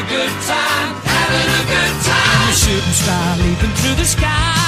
A good time, having a good time. I'm a shooting star leaping through the sky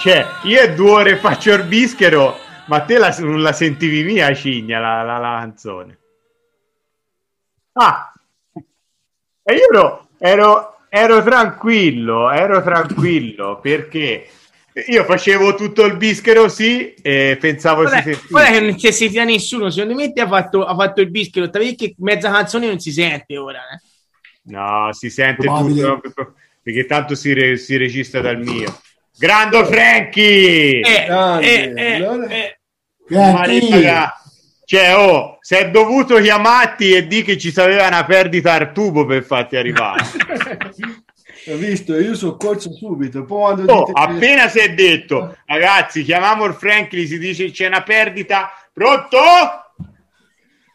cioè, io due ore faccio il bischero, ma te la, non la sentivi mia, Cigna, la, la, la canzone. Ah, e io ero, ero, ero tranquillo, ero tranquillo, perché io facevo tutto il bischero, sì, e pensavo si Guarda, sentiva. guarda che non si sentiva nessuno. Secondo me ti ha fatto, ha fatto il bischero. Perché mezza canzone non si sente ora. eh. No, si sente Probabile. tutto, perché tanto si, re- si registra dal mio. Grando Frankie! Eh, Grande, eh, eh, eh. Maria, Cioè, oh, si è dovuto chiamarti e di che ci sapeva una perdita al tubo per farti arrivare. Hai visto? Io sono corso subito. Poi Oh, dite appena si è detto, ragazzi, chiamiamo il Franklin, si dice c'è una perdita. Pronto?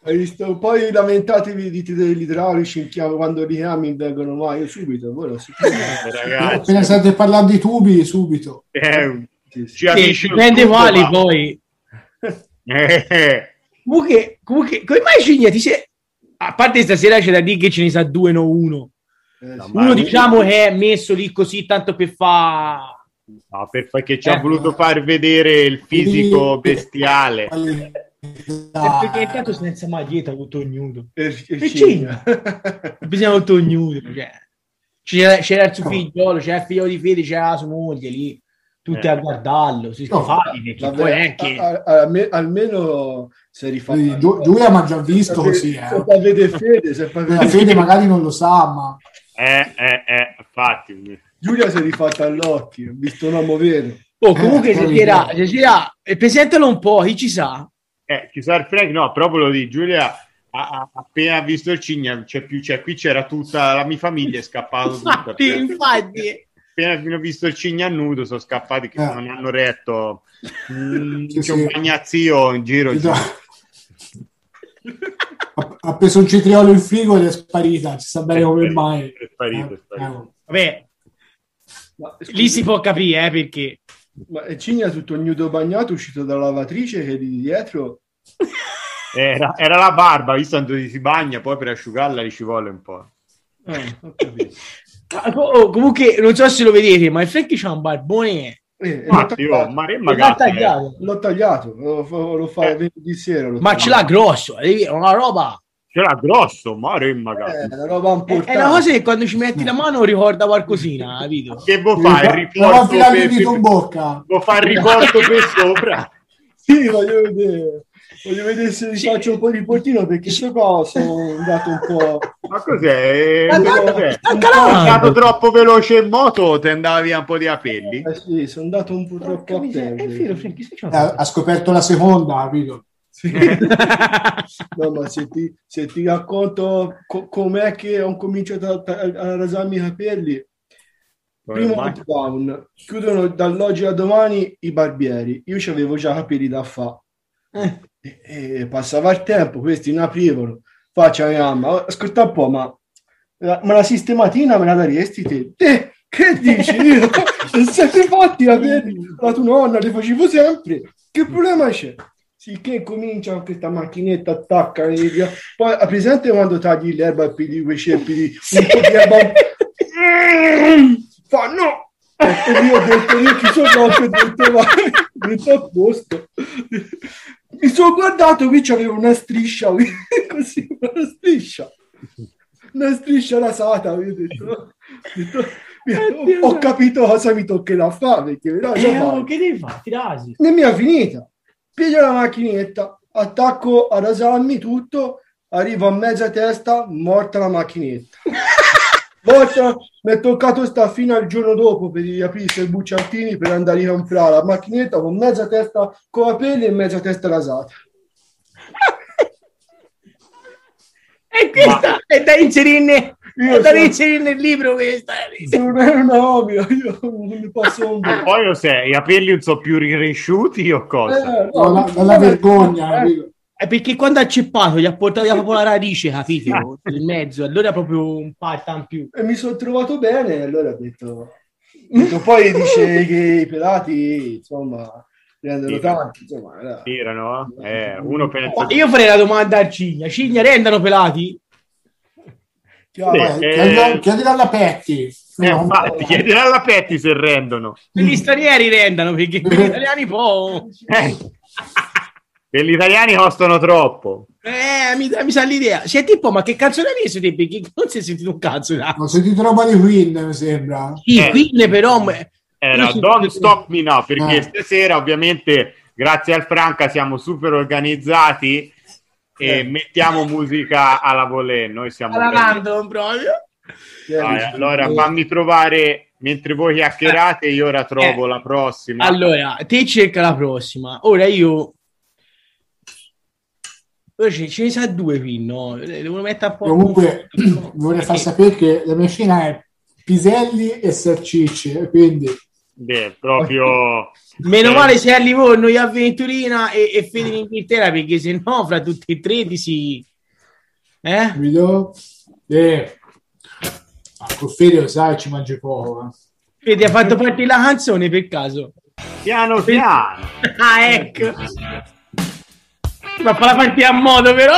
Hai visto? Poi lamentatevi dite degli idraulici in chiave quando li chiami vengono mai. Io subito. Voi lo. Eh, ragazzi, Appena state parlando di tubi, subito. eh, Sì, sì. ci dipende quali poi. Eh, Comunque, comunque, come mai Cigna ti sei... A parte stasera c'è da dire che ce ne sa due, no uno. Eh, sì. Uno diciamo che è messo lì così tanto per fa... no, per- perché ci ha Eh. voluto far vedere il fisico bestiale. Perché intanto senza maglietta tutto nudo. E- e E Cigna. Bisogna tutto nudo. Cioè. C'era, c'era il suo figliolo, c'era il figlio di Fede, c'era la sua moglie lì. Tutti Eh. a guardarlo, si No, perché Vabbè, poi è che... a- a- alme- almeno se rifatto. Quindi Giu- Giulia mi ha già visto così, Se eh. fa vedere Fede, se vedere Fede magari non lo sa, ma Eh, eh, eh, infatti. Giulia si è rifatta all'occhio, ho visto un uomo vero. Oh, comunque Eh, se c'era, se c'era, e presentalo un po', chi ci sa? Eh, chissà il Frank, no, proprio lo di Giulia. ha- ha appena visto il cigna, c'è più, cioè, qui c'era tutta la mia famiglia, è scappato tutto. Infatti, infatti. appena ho visto il cigna nudo sono scappati che Eh. non hanno retto Mm, Sì, c'è sì. un bagnazzio in giro ha, ha preso un cetriolo in frigo ed è sparita. Ci sa bene come mai. è sparito, è Eh, sparito. eh, Vabbè, lì si può capire, eh, perché... ma è Cigna tutto nudo bagnato uscito dalla lavatrice che di dietro era, era la barba visto quando si bagna poi per asciugarla ci vuole un po' Eh, oh, comunque, non so se lo vedete, ma il Frankie c'ha un barbone... Eh, e l'ho Infatti, oh, tagliato. ma magari tagliato. L'ho tagliato, lo, fa- lo fa Eh. venerdì sera. l'ho Ma ce l'ha tagliato. grosso, dire, una roba... c'era grosso ma re Eh, magari è una roba È, è una cosa che quando ci metti la mano ricorda qualcosina, capito? che vuoi fare il riporto per, in per, bocca. vuoi fare il riporto per sopra Sì, voglio vedere. Voglio vedere se vi faccio un po' di portino perché so qua sono andato un po'. ma cos'è? Sei calando. andato troppo veloce in moto ti andava via un po' di capelli Eh sì, sono andato un po' troppo a È Eh, una- ha scoperto la seconda, capito? Sì. No, ma se ti, se ti racconto co- com'è che ho cominciato a, a- a rasarmi i capelli, primo lockdown, chiudono dall'oggi a domani i barbieri. Io avevo già capelli da fa. Eh. E, e passava il tempo, questi ne aprivano. Faccia la mia mamma, ascolta un po', ma, ma la sistematina me la daresti te? Te, che dici? Io non siete fatti la tua nonna li facevo sempre. Che problema c'è? Sì, che comincia questa macchinetta, attacca, e via. poi hai presente quando tagli l'erba e pigli quei ceppi di un po' di erba fa no e io ho detto io chi sono no, ho detto va metto a posto mi sono guardato qui c'avevo una striscia così una striscia una striscia rasata ho detto, ho, detto, ho- ho capito cosa mi toccherà fare perché no, Eh, fare. che devi fare? Ti rasi. Ne mi è finita. Piglio la macchinetta, attacco a rasarmi tutto, arrivo a mezza testa, morta la macchinetta. Morta, mi è toccato sta fino al giorno dopo per aprirsi i bucciantini per andare a comprare la macchinetta con mezza testa con capelli e mezza testa rasata. E questa è da inserire, Io da sono- inserire nel libro questa. Non è una omia, io non mi posso un Ma poi lo sai, i capelli non sono più ricresciuti o cosa? Eh, No, la, dalla vergogna, Eh? È perché quando ha ceppato gli ha portato via proprio la radice, capito? Nel mezzo, allora proprio un patta in più. e mi sono trovato bene, e allora ho detto, detto, poi dice che i pelati, insomma, rendono Sì. tanti, insomma, era- Tirano, eh? uno pensa... Io farei la domanda a Cigna. Cigna, rendano pelati? Sì. Eh, eh, chiedila- alla Petti. Eh, No, infatti, alla Petti se rendono. Gli stranieri rendano, perché per gli italiani può... Eh. Gli italiani costano troppo. Eh, mi, mi sa l'idea. Senti un po', ma che canzone hai messo te? Perché non si è sentito un cazzo. da- Ho sentito roba di Queen, mi sembra. Sì, Eh. quindi però... Era Don't Stop Me Now, perché Eh. stasera ovviamente, grazie al Franca, siamo super organizzati e Eh. mettiamo musica alla volée. Noi siamo... Alla random proprio. Vai, allora fammi trovare, mentre voi chiacchierate, io ora trovo Eh. la prossima. Allora, te cerca la prossima. Ora io... Poi ce, ce ne sa due qui, no? Le Devono mettere un po'... Comunque, vorrei far sapere che la mia scena è Piselli e Sercicci, quindi Beh, proprio... Meno Eh. male se a Livorno, io a Venturina e, e Fede in Inghilterra, perché se no, fra tutti e tre ti si... Eh? vi do... Eh, ah, con Fede lo sai, ci mangi poco. eh. Fede ha fatto partire la canzone per caso. Piano piano. Ah, ecco. Ma fa la partita a modo, però.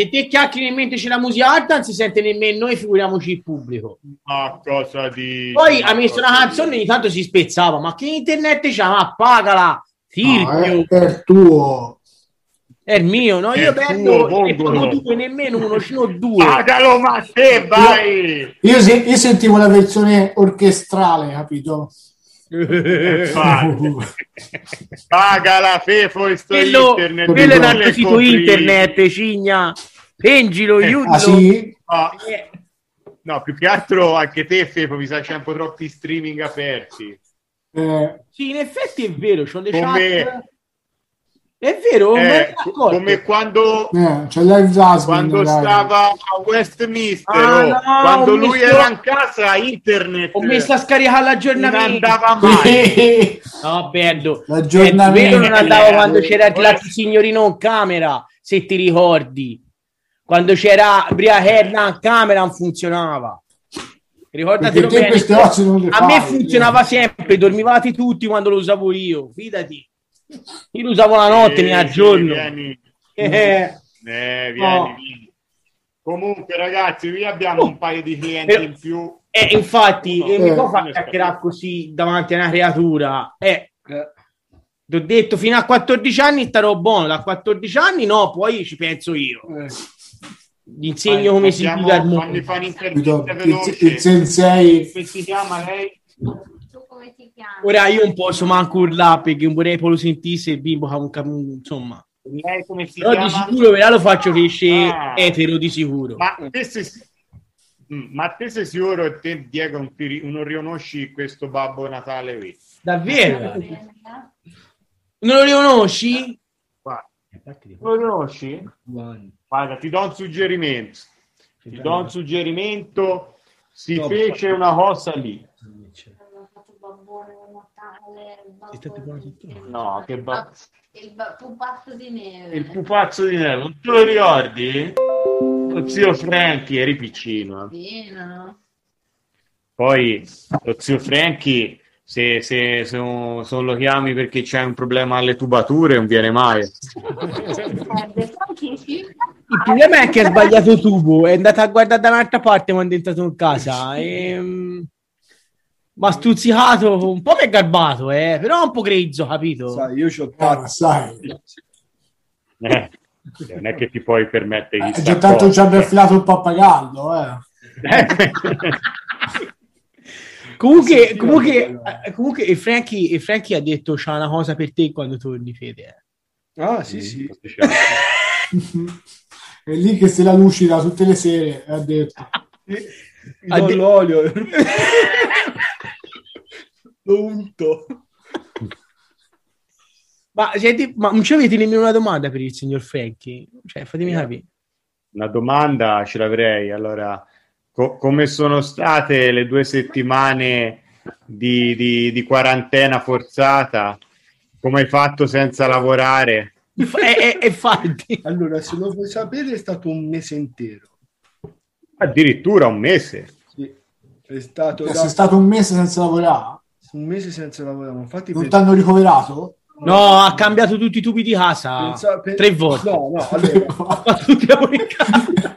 Se te chiacchieri in mente c'è la musica alta, non si sente nemmeno noi, figuriamoci il pubblico. Ma cosa di... Poi ha messo una canzone ogni tanto si spezzava, ma che internet c'ha? Ma pagala! No, Tirchio! è, tuo. È il mio, no? Io perdo sono due, nemmeno uno, ce n'ho due. Pagalo, ma te vai! Io, se- io sentivo la versione orchestrale, capito? Infatti. Pagala, Fefo, e sto quello, internet. quello è un altro sito compri. internet, cigna. Pengilo, Eh, aiutalo. Ah sì? No, Eh, no, più che altro anche te, Fefo, mi sa c'è un po' troppi streaming aperti. Eh, Sì, in effetti è vero, c'ho le Come- chat. È vero, Eh, come quando, eh, Jasmine, quando stava a Westminster, Ah, oh, no, quando lui messo- era in casa, internet Ho messo a scaricare non l'aggiornamento. andava mai. No, perdo. L'aggiornamento. Eh, vero, non andavo Eh, quando c'era eh, l'altro signorino in camera, se ti ricordi. Quando c'era Briaherna in camera non funzionava. Ricordatelo bene. non A me fai, funzionava sempre, dormivate tutti quando lo usavo io, fidati. Io lo usavo la notte, Sì, ne a sì, giorno. vieni. Eh, Eh, vieni, No. vieni. Comunque, ragazzi, qui abbiamo un paio di clienti Però- in più. eh, infatti, eh, mi Eh. può far chiacchierare così davanti a una creatura. Eh, Eh, ti ho detto, fino a 14 anni starò buono, da 14 anni no, poi ci penso io. eh. Gli insegno come si al Fammi mondo. Il, veloce. il sensei Come si chiama lei? Come ti chiami? Ora io non posso manco urlare perché non vorrei poi lo sentisse il bimbo, ha un cap- insomma. Lei come si Però di chiama? sicuro però lo faccio crescere Ah. etero di sicuro. Ma te sei, Mm, ma te sei sicuro che te, Diego, non, non riconosci questo Babbo Natale qui? Davvero? Non lo riconosci? Guarda. Lo riconosci? Guarda, ti do un suggerimento. Ti do un suggerimento. Si fece una cosa lì. Babbone Natale, il babbo di-? No, che ba- il ba- pupazzo di neve. Il pupazzo di neve, non te lo ricordi? Lo zio Frankie, eri piccino. eh. Vino, no? Poi lo zio Frankie, se, se, se non se lo chiami perché c'è un problema alle tubature, non viene mai. Franchi. Il problema è che ha sbagliato tubo, è andato a guardare da un'altra parte quando è entrato in casa. E... Ma ha stuzzicato, un po' che è garbato, eh, però un po' grezzo, capito? Sai, io c'ho eh, ma sai Eh, non è che ti puoi permettere eh, di già tanto ci abbia affilato il pappagallo eh. Comunque, Sì, comunque, eh, comunque e Frankie, e Frankie ha detto c'ha una cosa per te quando torni, Fede. eh. Ah, sì, sì. è lì che se la lucida tutte le sere ha detto Gli Ha do de- l'olio. Lo unto. Ma, senti, ma non ci avete nemmeno una domanda per il signor Frankie? Cioè, fatemi capire. Una domanda ce l'avrei. Allora, co- come sono state le due settimane di, di- di quarantena forzata? Come hai fatto senza lavorare? E, e- e infatti, Allora, se lo vuoi sapere, è stato un mese intero. Addirittura un mese. Sì. È stato Cioè, da- sei stato un mese senza lavorare un mese senza lavorare. Infatti, non per- ti hanno ricoverato no, ha cambiato tutti i tubi di casa pensa- per- tre volte. No, no, allora, Ha fatto tutti i lavori in casa.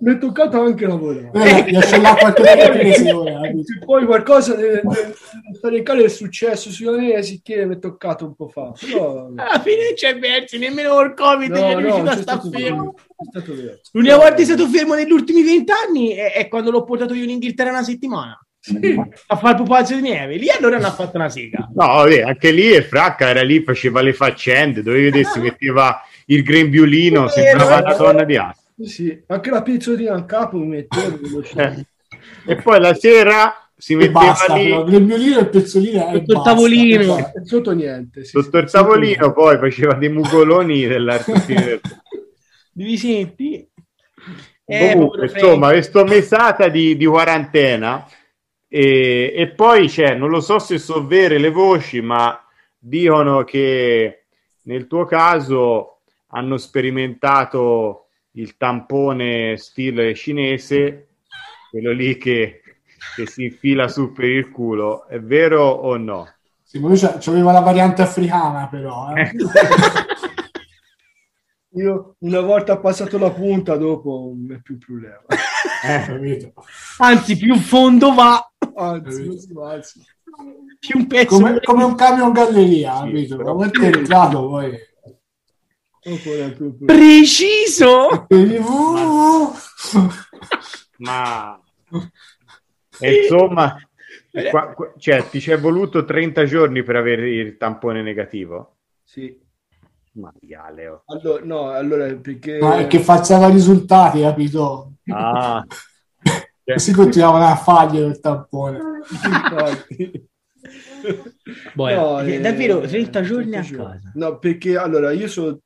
mi è toccato anche lavorare. eh, l'acqua a tutte le prese ora capito? Poi qualcosa deve, deve fare in caso è successo sulla mia, sicché mi è toccato un po' fa. Però, Alla fine non c'è versi, nemmeno col Covid no, è no, riuscito a c'è stare fermo. L'unica volta che è stato fermo negli ultimi vent'anni è, è quando l'ho portato io in Inghilterra una settimana a fare pupazzo di neve. Lì allora hanno fatto una sega. No, vabbè, anche lì è fracca, era lì, faceva le faccende, dovevi vedere, si metteva il grembiulino, sembrava una donna di arte. Sì, anche la pizzotina al capo mi. Eh. E poi la sera si e metteva basta lì però il grembiolino e il pezzolino e Sotto il tavolino. E Sotto niente. sì, sotto sì, il tavolino, poi faceva dei mugoloni dell'artista. Devi senti? Eh, Comunque, insomma, questa mesata di, di quarantena e, e poi c'è, non lo so se sono vere le voci, ma dicono che nel tuo caso hanno sperimentato il tampone stile cinese, quello lì che, che si infila su per il culo, è vero o no? Sì, ma lui c'aveva la variante africana però eh. Io una volta passato la punta, dopo non è più un problema. capito? Anzi, più fondo va, Anzi, anzi. più un pezzo. come, come un camion galleria Sì, capito? però- è entrato poi. Preciso! Ma e insomma, qua- qua- cioè, ti ci è voluto 30 giorni per avere il tampone negativo? Sì. Ma Leo. Allora, no, allora perché... ma è che falsava risultati capito? Ah, Così continuavano a fargli il tampone. Boh, No, eh, eh, davvero 30 giorni 30 a giorni. casa. No, perché allora io so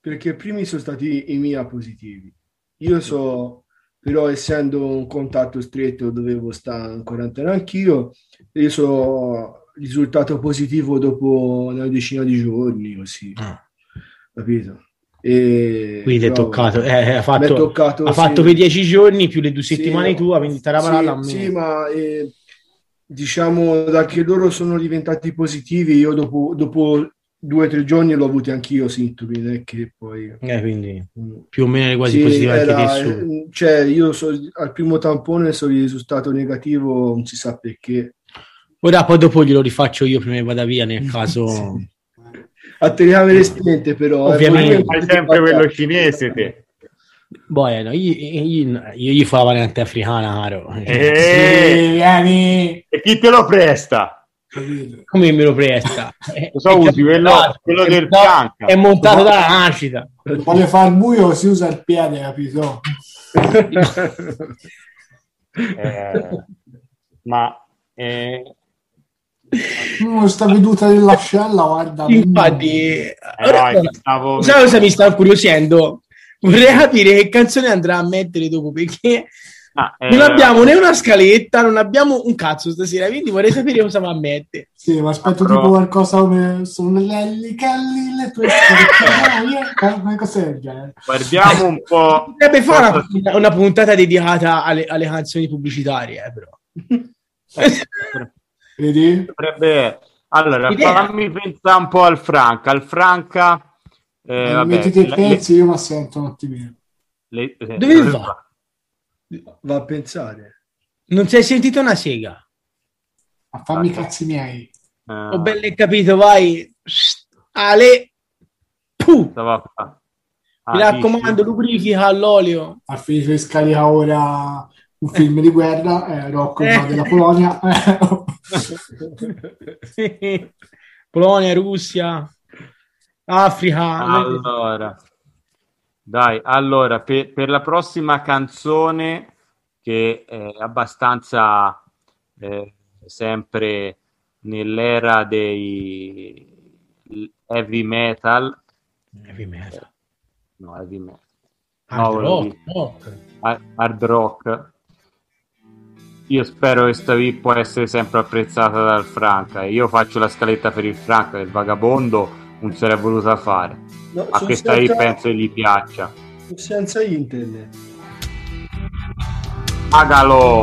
perché i primi sono stati i miei positivi. Io so, però essendo un contatto stretto dovevo stare in quarantena anch'io. Io so risultato positivo dopo una decina di giorni, così, Ah. Capito? E Quindi ti è però toccato, eh, ha mi è fatto, toccato, ha sì. fatto per 10 giorni più le due Sì, settimane tua, quindi te la sì, a me. sì, ma eh, diciamo da che loro sono diventati positivi, io dopo, dopo due o tre giorni l'ho avuti anch'io sintomi, non è che poi... Eh, quindi mm. più o meno quasi Sì, positiva anche era- te su. eh, cioè io so- al primo tampone sono risultato negativo, non si sa perché. Ora poi dopo glielo rifaccio io prima che vada via nel caso... A telecamere spente però. eh, Ovviamente. Fai sempre quello cinese te. Boh, eh, no, io, io, io gli fa la variante africana, caro. Sì, Eh, vieni. e chi te lo presta? Come me lo presta? Lo so, usi quello, quello del No, Bianca. È montato dalla nascita. Vuole far buio, si usa il piede, capito? Eh, ma eh, Sta veduta dell'ascella, guarda. Infatti, eh, ora- no, stavo... sai cosa mi sta incuriosendo? Vorrei capire che canzone andrà a mettere dopo perché Ah, eh, non abbiamo né una scaletta, non abbiamo un cazzo stasera. Quindi vorrei sapere cosa va a mettere. Sì, ma aspetto però- tipo qualcosa come sono le Kelly, le tue genere. Guardiamo un po'. Potrebbe fare una, una puntata dedicata alle, alle canzoni pubblicitarie, eh, però. Vedi? Potrebbe... Allora, Idea. fammi pensare un po' al Franca. Al Franca... Eh, Eh, vabbè, mettiti i le- pezzi, io mi assento un attimino. le- le- Dove le- va? Va a pensare. Non si è sentito una sega? A farmi i cazzi miei. eh, Ho ben capito, vai. Ale. Puh. stava Ah, Mi raccomando, dici? lubrifica all'olio. Ha finito di scaricare ora un film di guerra, eh, Rocco Eh. della Polonia. Polonia, Russia, Africa. Allora, dai, allora, per, per la prossima canzone, che è abbastanza eh, sempre nell'era dei heavy metal, Heavy metal. no, heavy metal, Hard No, rock, hard rock. Io spero che sta qui può essere sempre apprezzata dal Franca. Io faccio la scaletta per il Franca, il vagabondo non se l'è voluta fare. No, A sono questa senza- penso che gli piaccia. senza internet. Pagalo!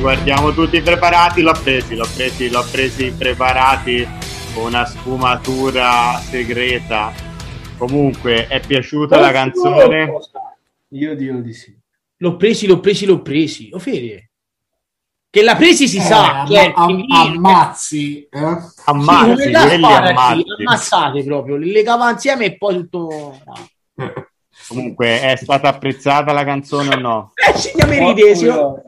Guardiamo tutti impreparati, l'ho presi, l'ho presi, l'ho presi impreparati con una sfumatura segreta. Comunque, è piaciuta la canzone? Io dirò di sì. L'ho presi, l'ho presi, l'ho presi. O Fede? Che la presi si Eh, sa, amma- che è am- ammazzi, eh? Sì, Ammazzi, da quelli ammazzi. ammazzate proprio, li legava insieme e poi tutto... Comunque, è stata apprezzata la canzone o no? Eh, sì, sì. Vabbè,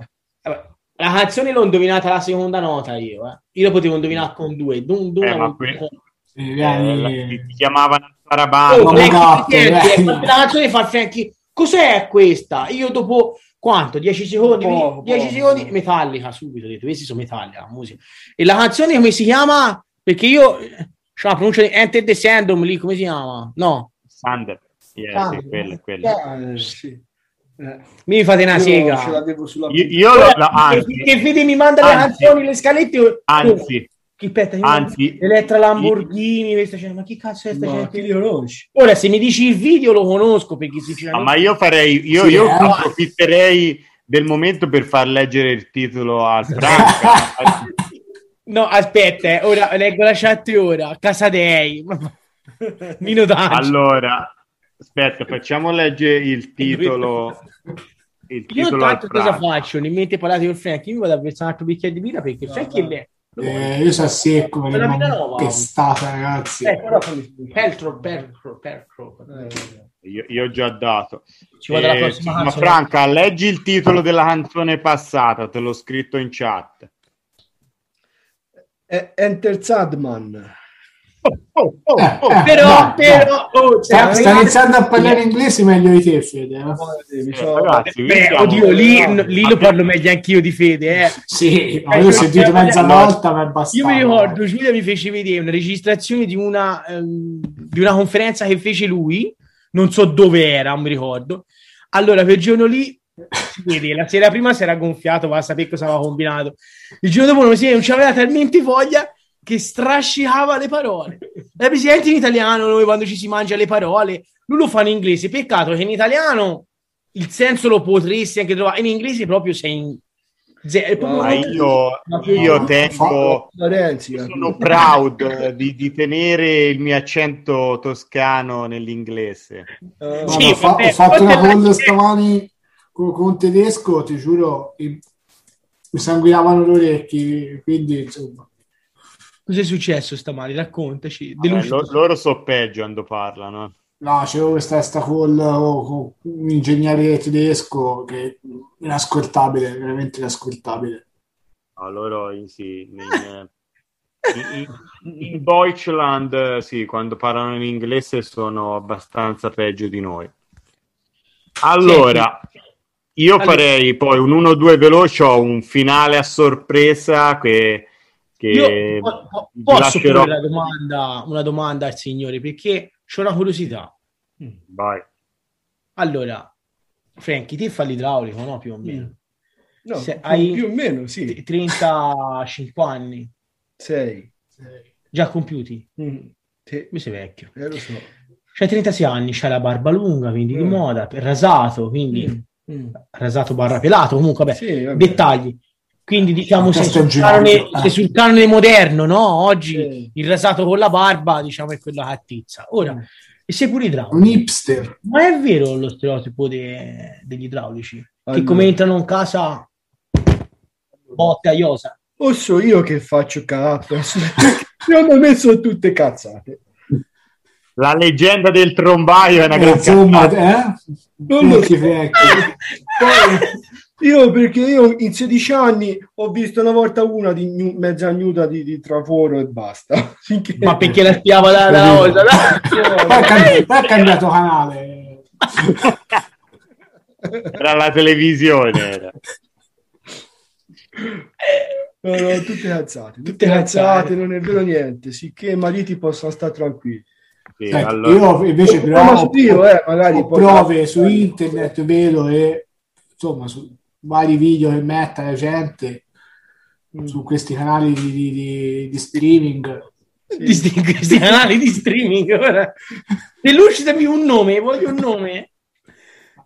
La canzone l'ho indovinata la seconda nota io, eh. Io lo potevo indovinare con due. Dun, dun, Eh, ma con- que- Sì, Eh, vieni- la- ti ti chiamavano a Oh, Frankie Frankie, eh. la canzone fa Frankie. Cos'è questa? Io dopo quanto? 10 secondi? Poco, 10 poco. secondi? Metallica, subito. Ho detto, questi sono Metallica, la musica. E la canzone come si chiama? Perché io... C'è la pronuncia di Enter the Sandom lì, come si chiama? No. Sander. Yes, Sander. sì, quello, quello. Eh, sì. Eh, Mi fate una io sega. Io, io lo- la- anzi, che, che mi manda le canzoni, le scalette. anzi, Chi aspetta, io- anzi, Elettra Lamborghini, questa cioè, ma chi cazzo è sta Ma gente? chi li conosci? Ora, se mi dici il video, lo conosco perché no, sinceramente. ma io farei, io, Sì, io eh. approfitterei del momento per far leggere il titolo al Franca. No, aspetta, eh, ora leggo la chat ora. Casadei. Nino D'Angelo. allora, aspetta, facciamo leggere il titolo. Il Io titolo tanto cosa faccio? Nel mente parlate con Frankie, io mi vado a versare un altro bicchiere di birra perché Frankie è lei. Eh, io sono secco per nuova. pestata, ragazzi. Eh, però Peltro, Peltro, Peltro. Io, io ho già dato. Ci vado alla Eh, prossima ma canzone. Franca, leggi il titolo della canzone passata, te l'ho scritto in chat. Enter Sadman. Oh, oh, Eh, oh. eh, Però, no, oh, Sta, cioè, iniziando a parlare inglese meglio di te, Fede. eh? Mi Eh, ragazzi, Beh, oddio, lì, lì lo parlo meglio anch'io di Fede, eh. Sì, ma io ho sentito mezza volta, ma è bastato. Io mi ricordo, Giulia mi fece vedere una registrazione di una, ehm, di una conferenza che fece lui, non so dove era, non mi ricordo. Allora, quel giorno lì, la sera prima si era gonfiato, va a sapere cosa aveva combinato. Il giorno dopo non c'aveva talmente voglia che strascicava le parole. È presente in italiano noi quando ci si mangia le parole, lui lo fa in inglese. Peccato che in italiano il senso lo potresti anche trovare, in inglese proprio sei in... ze- è proprio- Ma io, io tengo, sono proud di, di tenere il mio accento toscano nell'inglese. Eh, Sì, fa- ho fatto una call stamani con, con un tedesco, ti giuro, mi sanguinavano gli orecchi, quindi insomma. Cos'è successo stamani? Raccontaci. Vabbè, lo- loro so peggio quando parlano. No, c'avevo questa, sta call oh, con un ingegnere tedesco che è inascoltabile, veramente inascoltabile. No, loro in- sì, in, in, in- in Deutschland, sì, quando parlano in inglese sono abbastanza peggio di noi. Allora, io Allora- farei poi un 1-2 veloce, ho un finale a sorpresa che, che Io po- posso lascerò. una domanda, una domanda al signore perché c'ho una curiosità. Vai. Allora, Franky, te fa l'idraulico, no? Più o meno. no, Se più, hai- più o meno, sì. T- 35 anni, Sei. già compiuti. Mm, sì, Mi sei vecchio. eh, lo so. C'hai 36 anni, c'hai la barba lunga, quindi di Mm. moda, rasato, quindi Mm. rasato barra pelato, comunque vabbè, Sì, vabbè. dettagli. Quindi diciamo Questo è sul, canone, sei sul canone moderno, no? Oggi Sì. il rasato con la barba, diciamo, è quella cattizza. Ora, Mm. e sei pure idraulico. Un hipster. Ma è vero lo stereotipo de- degli idraulici? Che Allora. come entrano in casa botte a iosa. O so io che faccio cazzo. Secondo me sono tutte cazzate. La leggenda del trombaio è una Eh, gran insomma, cazzata. eh? Non lo vecchi. Poi, io perché io in 16 anni ho visto una volta una di gnu- mezza nuda di, di traforo e basta. Finché- Ma perché la spiava da, da osa? Poi ha cambiato canale. Era la televisione. era. No, no, tutte cazzate, tutte, Tutte cazzate, non è vero niente. Sicché i mariti possono stare tranquilli. Sì, Senti, allora- Io invece però ho, io, eh, magari ho prove su internet, vedo e insomma su vari video che mette la gente Mm. su questi canali di, di- di- di streaming. Di sti- questi canali di streaming ora. Elucidami un nome, voglio un nome.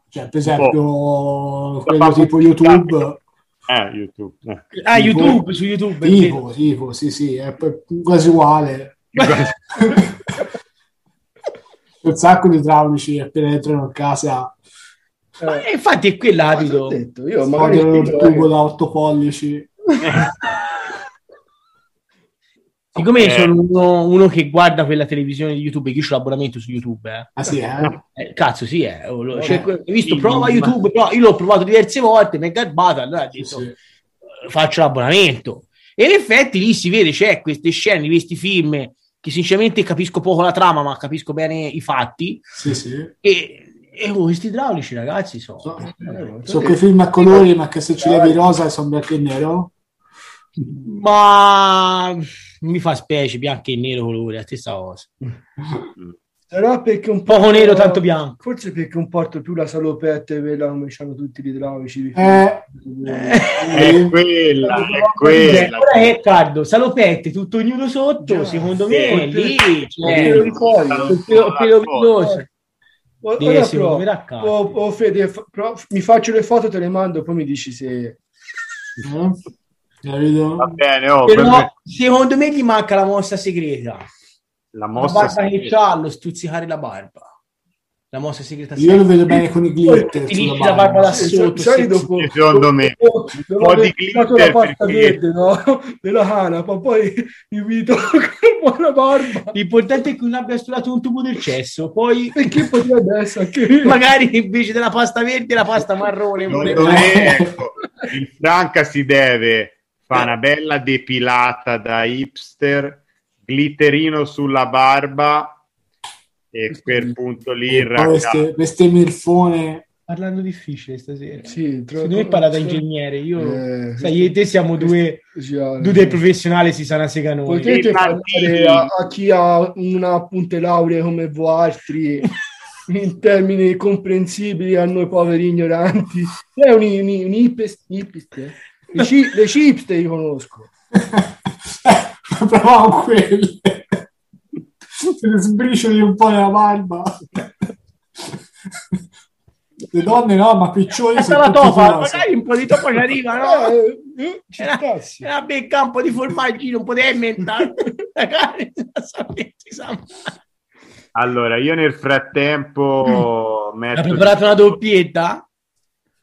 Cioè, per esempio, quello Papà tipo. YouTube, Eh, YouTube. Eh. Ah, YouTube, su YouTube. Tipo, tipo, sì, sì, è quasi uguale. Un sacco di idraulici appena entrano in casa Eh, infatti è quell'abito. Ho detto, io magari scrivo, tubo da 8 pollici. Siccome Eh. sono uno, uno che guarda quella televisione di YouTube, che io ho l'abbonamento su YouTube, eh. Ah sì, eh? Eh, cazzo, sì, eh. Oh, lo- cioè, Eh, hai visto, sì, prova ma- YouTube, però io l'ho provato diverse volte, mi è garbato, allora ho Sì, detto, sì. eh, faccio l'abbonamento. E in effetti lì si vede, c'è queste scene di questi film che sinceramente capisco poco la trama, ma capisco bene i fatti. Sì, sì. E, e oh, questi idraulici, ragazzi, sono... So, eh, so che film a colori, ma che se ci levi rosa sono bianco e nero. Ma mi fa specie, bianco e nero colore, la stessa cosa. Sarà perché un Poco nero, tanto bianco. Forse perché un porto più la salopette quella come c'hanno tutti gli idraulici. Eh, È quella, è quella. Ora è Riccardo, salopette, tutto nudo sotto, Già, secondo sì, me lì cioè, pelo pelo-. O- Deve ora pro- o- o Fede, pro- mi faccio le foto, te le mando, poi mi dici se... eh, capito? Va bene, oh, Però per- secondo me gli manca la mossa segreta. la La mossa barba che segreta. c'ha, lo stuzzicare la barba. La mossa segreta. Io lo vedo bene con i glitter Ti dici la barba da sotto, sai dopo, secondo me. dopo, Un po' di glitter la pasta perché- verde no? della canapa poi mi vedo con buona barba L'importante è che non abbia studiato un tubo del cesso, poi perché potrebbe essere anche magari invece della pasta verde la pasta marrone. Secondo me, ecco, il Franca si deve fare una bella depilata da hipster, glitterino sulla barba e quel punto lì E poi ragazzo. queste, queste milfone Parlando difficile stasera. sì, Secondo me parla da ingegnere, io Eh, sai, io e te siamo due, eh. due dei professionali, si sa una sega noi. potete parlare a, a chi ha una punte laurea come voi altri in termini comprensibili a noi poveri ignoranti è un, un, un hipster, hipster? Le, ci- le chipste io conosco provavo quelle se ne sbricioli un po' nella barba le donne no ma piccioni Questa sono la topa, magari un po' di topa ci arriva, no? Eh, eh, ci era ben campo di formaggino, un po' di emmental. Allora, io nel frattempo Hai metto, preparato una doppietta?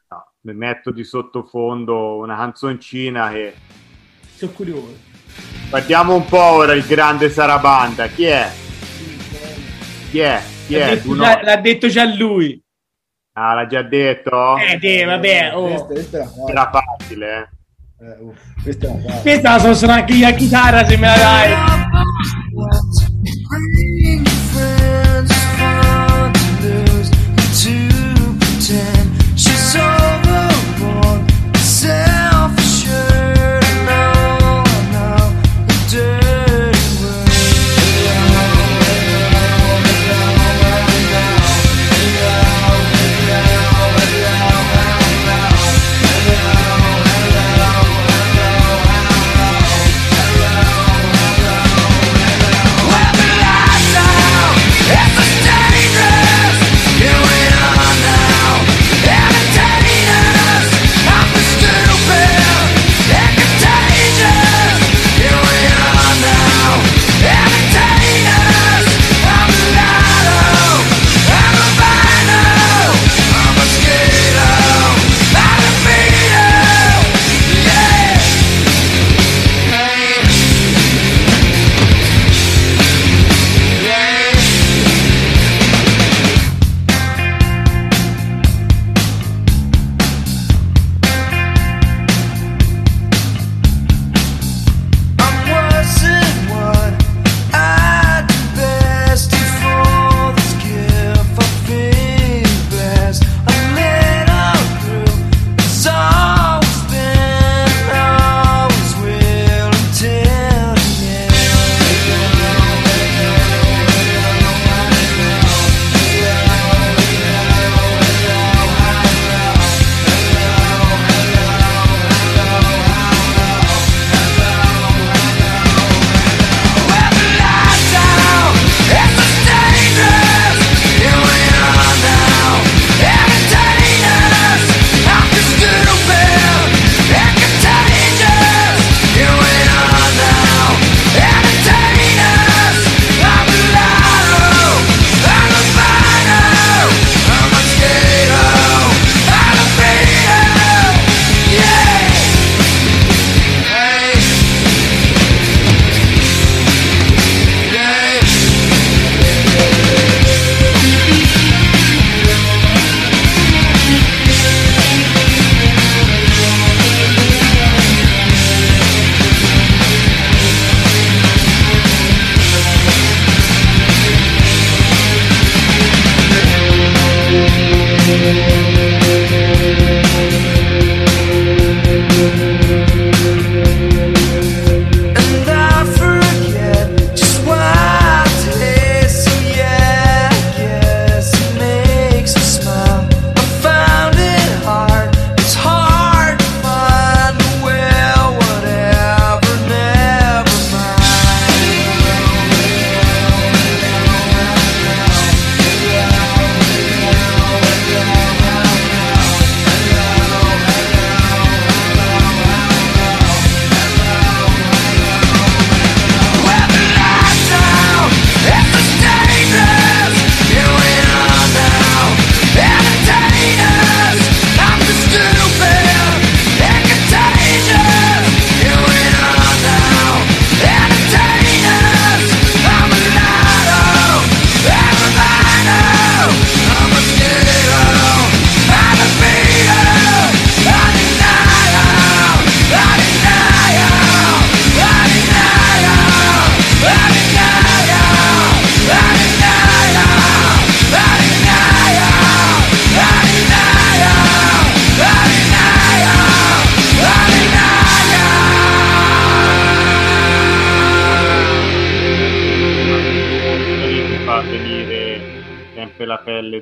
no, metto di sottofondo una canzoncina che Sono curioso. guardiamo un po' ora il grande Sarabanda. Chi è? Chi è? Chi L'ha è? detto, già, l'ha detto già lui. Ah, l'ha già detto? Eh, te, vabbè. oh. Questa, questa è la facile. Era facile, eh? Eh, uff, questa è la facile. Questa la so suonare anche io a chitarra se me la dai. It's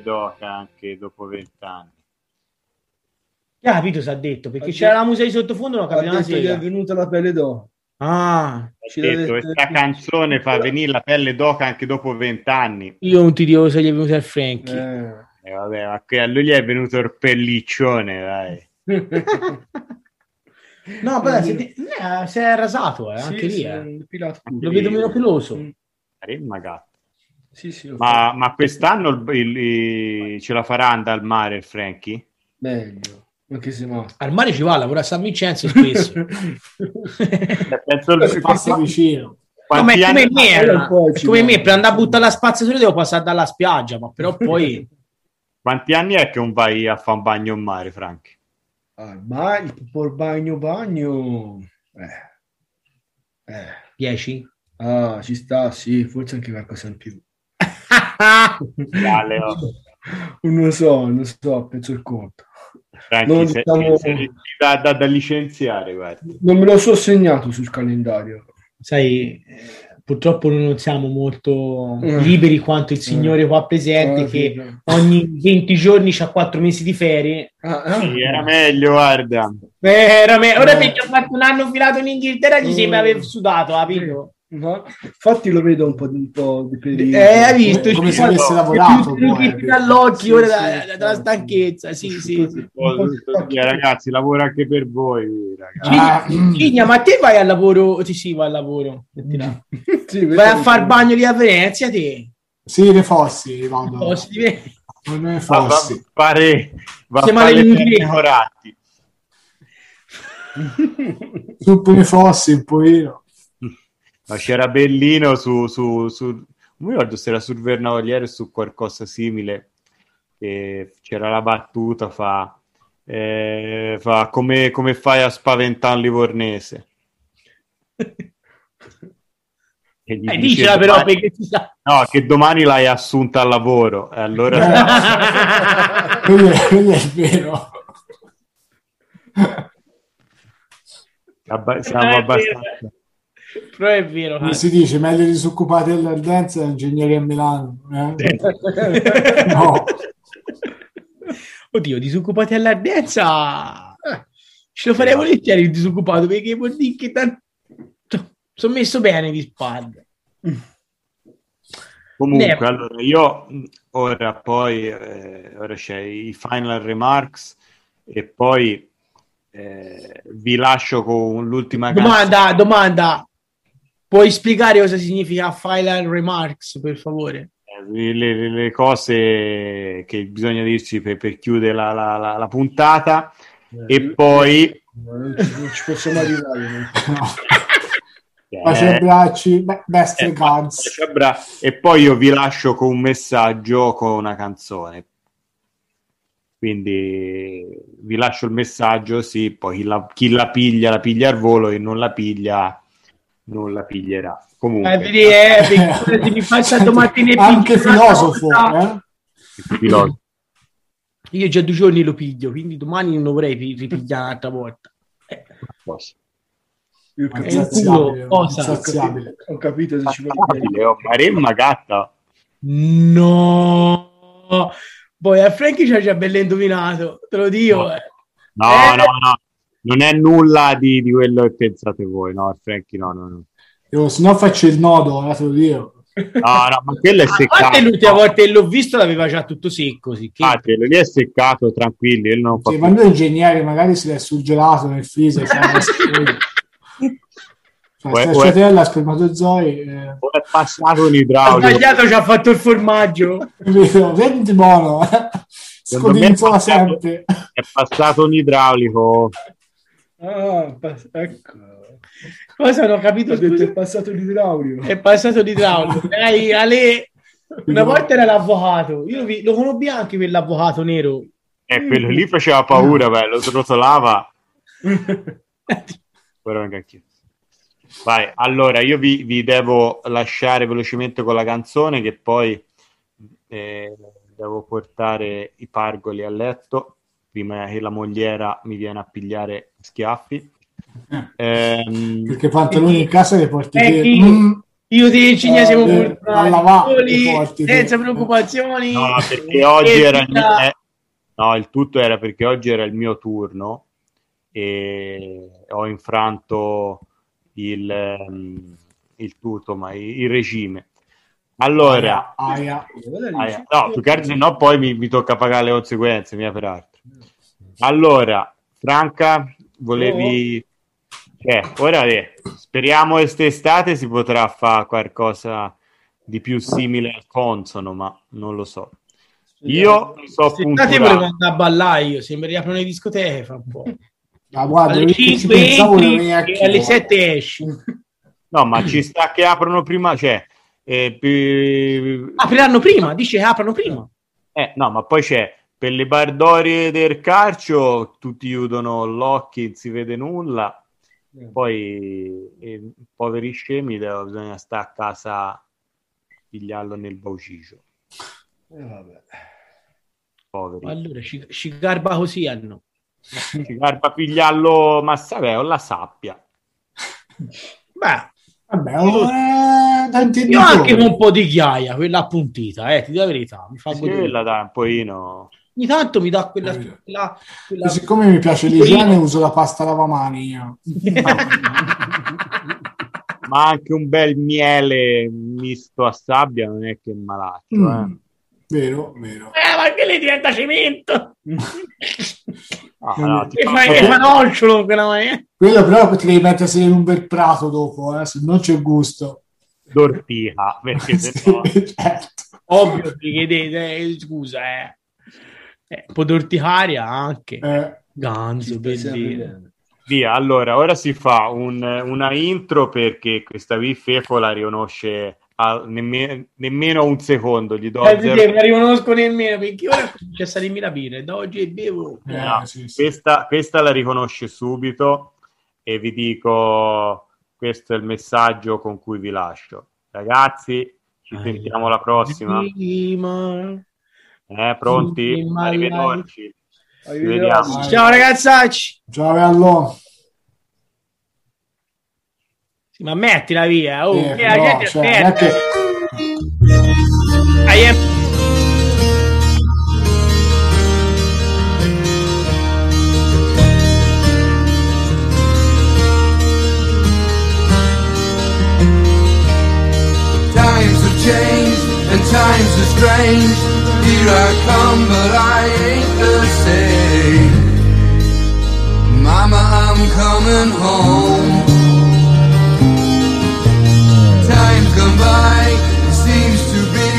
d'oca anche dopo vent'anni. Chi ha capito si ha detto? Perché c'era la musica di sottofondo non Ha capiva una è venuta la pelle d'oca. Ah, detto, questa canzone fa venire la pelle d'oca anche dopo vent'anni. io non ti dico se gli è venuto il Frankie. Eh. E vabbè, ma qui a lui gli è venuto il pelliccione, dai. No, però si, eh, si è rasato, eh, anche Sì, lì. sì, eh. Lo vedo meno peloso. Mm. Remma gatto. Sì, sì, Ma, ma quest'anno il- il- il- ce la farà andare al mare il Frankie? Meglio. Anche se no. Al mare ci va, lavora a San Vincenzo spesso. Cioè, Penso il- passa vicino. No, ma è come me, allora eh, è come me, per andare a buttare la spazzatura devo passare dalla spiaggia, ma però poi Quanti anni è che non vai a fare un bagno in mare, Franchi? Ah, bagno, por bagno, bagno. Eh. Eh. 10. Ah, ci sta, sì, forse anche qualcosa in più. Dale, oh. Non lo so, non so, penso il conto. Franchi, Non sei, diciamo- sei da, da- da licenziare, guarda. Non me lo so segnato sul calendario. Sai, eh, purtroppo noi non siamo molto Eh. liberi quanto il signore qua presente Ah, che sì. ogni 20 giorni c'ha 4 mesi di ferie. Ah, ah. Sì, era meglio, guarda. Eh, era me- Ora Eh. perché ha fatto un anno filato in Inghilterra gli sembra aver sudato, capito? No? Infatti lo vedo un po' di, un po' di periodo. Eh, hai visto? Come se avesse lavorato, dall'occhio Sì, dalla stanchezza, sì, sì. Oh, ragazzi, lavora anche per voi. Ah, mm. Cigna, ma te vai al lavoro? Sì, sì, vai al lavoro. Sì, Vai a far bagno lì a Venezia, te. Sì, le fossi, vado. Si Va, va, fossi. fare, va Siamo alle ignoranti. Su le fossi un pochino. Ma c'era Bellino su, su, su non mi ricordo se era sul Vernavaliere o su qualcosa simile che c'era la battuta fa, eh, fa come, come fai a spaventare un livornese E gli Eh, dice dicela però domani- perché si sa. no, che domani l'hai assunta al lavoro e allora Quello è, quello è vero. abba- siamo Eh, abbastanza Però è vero. Come si dice, meglio disoccupati dell'ardenza e ingegneri a Milano. eh? No. Oddio, disoccupati all'ardenza. eh, Ce lo farei volentieri il disoccupato perché vuol dire che tanto sono messo bene di spalle. Comunque, Ne- allora io ora poi eh, ora c'è i final remarks e poi eh, vi lascio con l'ultima Domanda, domanda. Puoi spiegare cosa significa final remarks, per favore? le, le- le cose che bisogna dirci per, per chiudere la, la- la- la puntata e poi Non ci, non ci possiamo arrivare. no. Baci e eh, abbracci, be- best eh, regards. abbra- e poi io vi lascio con un messaggio con una canzone quindi vi lascio il messaggio sì poi chi la, chi la piglia la piglia al volo e non la piglia non la piglierà comunque Eh, vedi, eh, mi faccia domattina Anche filosofo, eh? pilota. Io già due giorni lo piglio, quindi domani non dovrei pi- ripigliare un'altra volta. Eh, ho Eh, capito, il culo, cosa? Insaziabile. ho capito se ci oh, Maremma gatta No, poi a Frankie ci ha già bello indovinato, te lo dico. eh. no Eh. no no non è nulla di, di quello che pensate voi no Frankie no no no Io, se no faccio il nodo, ora te lo dico. no, no ma quello è A parte seccato l'ultima volta che l'ho visto l'aveva già tutto secco, sì, che- Ah, quello lì è seccato tranquilli lui non fa Sì, ma noi ingegneri magari si è surgelato nel freezer. cioè, Uè, uè. stracciatella, spermatozoi, eh, è passato un ha idraulico sbagliato, ci ha fatto il formaggio. Vedi buono, eh? Passato- sempre. è passato un idraulico Ah, pass- ecco. Cosa non ho capito? Ho detto scusa? è passato l'idraulico. È passato l'idraulico. Dai, Ale, una volta era l'avvocato. Io lo, vi- lo conobbi anche quell'avvocato nero. e quello lì faceva paura beh, lo srotolava Però anche anch'io. Vai, allora io vi, vi devo lasciare velocemente con la canzone che poi eh, devo portare i pargoli a letto prima che la mogliera mi viene a pigliare schiaffi. Ehm, Perché pantaloni in casa li porti Eh, chi? Mm, Io te Cigna siamo Eh, senza preoccupazioni. No, perché oggi E era il eh, no, il tutto era perché oggi era il mio turno e ho infranto il, ehm, il tutto, ma il, il regime. Allora, Aia. ah, no, più che altro, se no poi mi, mi tocca pagare le conseguenze, mia peraltro. Allora, Franca, volevi... Cioè, ora eh, speriamo quest'estate si potrà fare qualcosa di più simile al consono, ma non lo so. Io mi so Se state volevo andare a ballare io, se mi riaprono le discoteche fra un po'. Ma guarda, alle io ci 5 pensavo di entri e alle Chievo. 7 esci. No, ma ci sta che aprono prima, cioè... eh, Apriranno prima, dice che aprono prima. eh, no, ma poi c'è per le bardorie del calcio tutti chiudono l'occhio, non si vede nulla. Poi eh, poveri scemi bisogna stare a casa pigliarlo nel baucicio. Eh, vabbè. Poveri. Allora ci, ci garba così hanno. Ci garba pigliarlo, ma vabbè, o la sappia. Beh, Vabbè, eh, io anche con un po' di ghiaia, quella appuntita, eh, ti dico la verità, mi fa Sì, godere. la dai un pochino. Ogni tanto mi dà quella, Capito. quella, quella- siccome mi piace l'igiene uso la pasta lavamani io. Ma anche un bel miele misto a sabbia non è che è malaccio, Mm. eh. Vero, vero. Eh, ma che lì diventa cemento. Ah, no, ti e fai eh. Quello però ti devi mettere in un bel prato dopo, eh, se non c'è gusto. d'ortica, perché se no... certo. Ovvio, vi chiedete, eh, scusa, eh. eh un po' d'orticaria anche. Eh, Ganzo, per Sempre dire. bene. Via, allora, ora si fa un- una intro perché questa qui Fefo la riconosce a nemme- nemmeno un secondo, gli do Eh, zero- la riconosco nemmeno perché ora la birra e da oggi bevo. eh, No, sì, sì. questa, questa la riconosce subito e vi dico questo è il messaggio con cui vi lascio. Ragazzi, ci Ah, sentiamo alla prossima. Prima. Eh, pronti? Ma Arrivederci. Ci Arrivederci. vediamo. Ciao ragazzacci. Ciao bello. Sì, ma mettila via. Oh, Eh, che la no, gente cioè, aspetta. che- I am- Times have changed and times are strange. Here I come, but I ain't the same. Mama, I'm coming home. Time's by, it seems to be.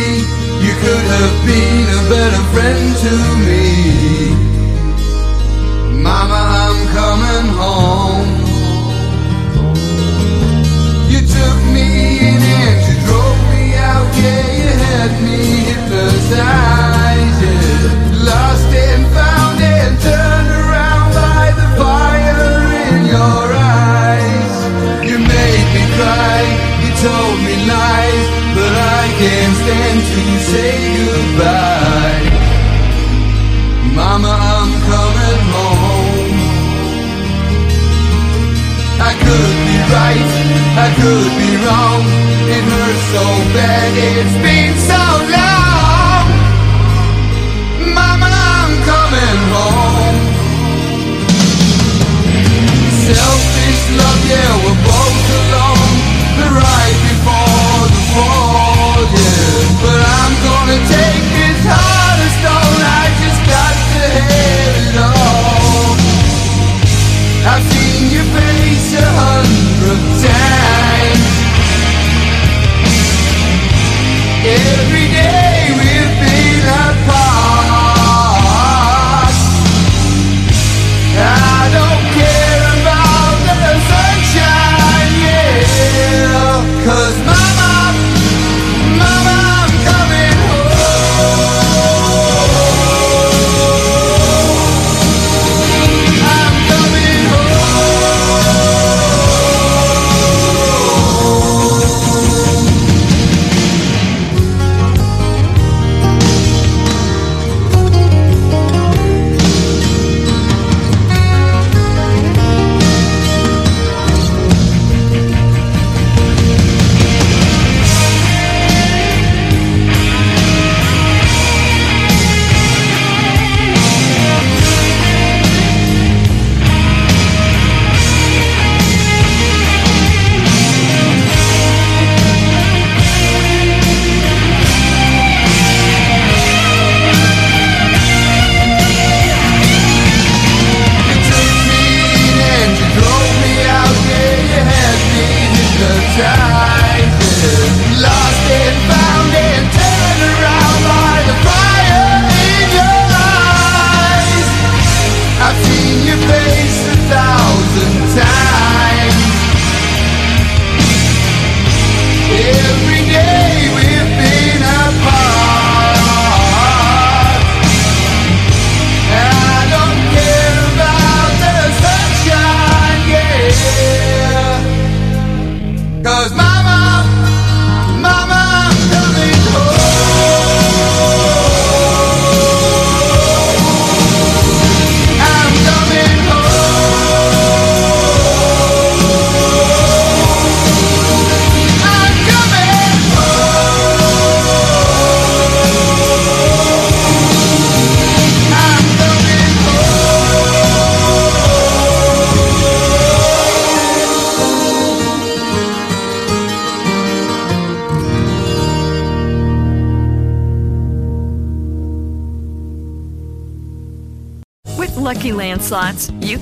You could have been a better friend to me. Mama, I'm coming home. You took me in and you drove me out, yeah, you had me hypnotized, yeah. Lost and found say goodbye. Mama, I'm coming home. I could be right, I could be wrong. It hurts so bad, it's been so long. Mama, I'm coming home. Selfish love, yeah, we're both alone. Right before the fall, yeah.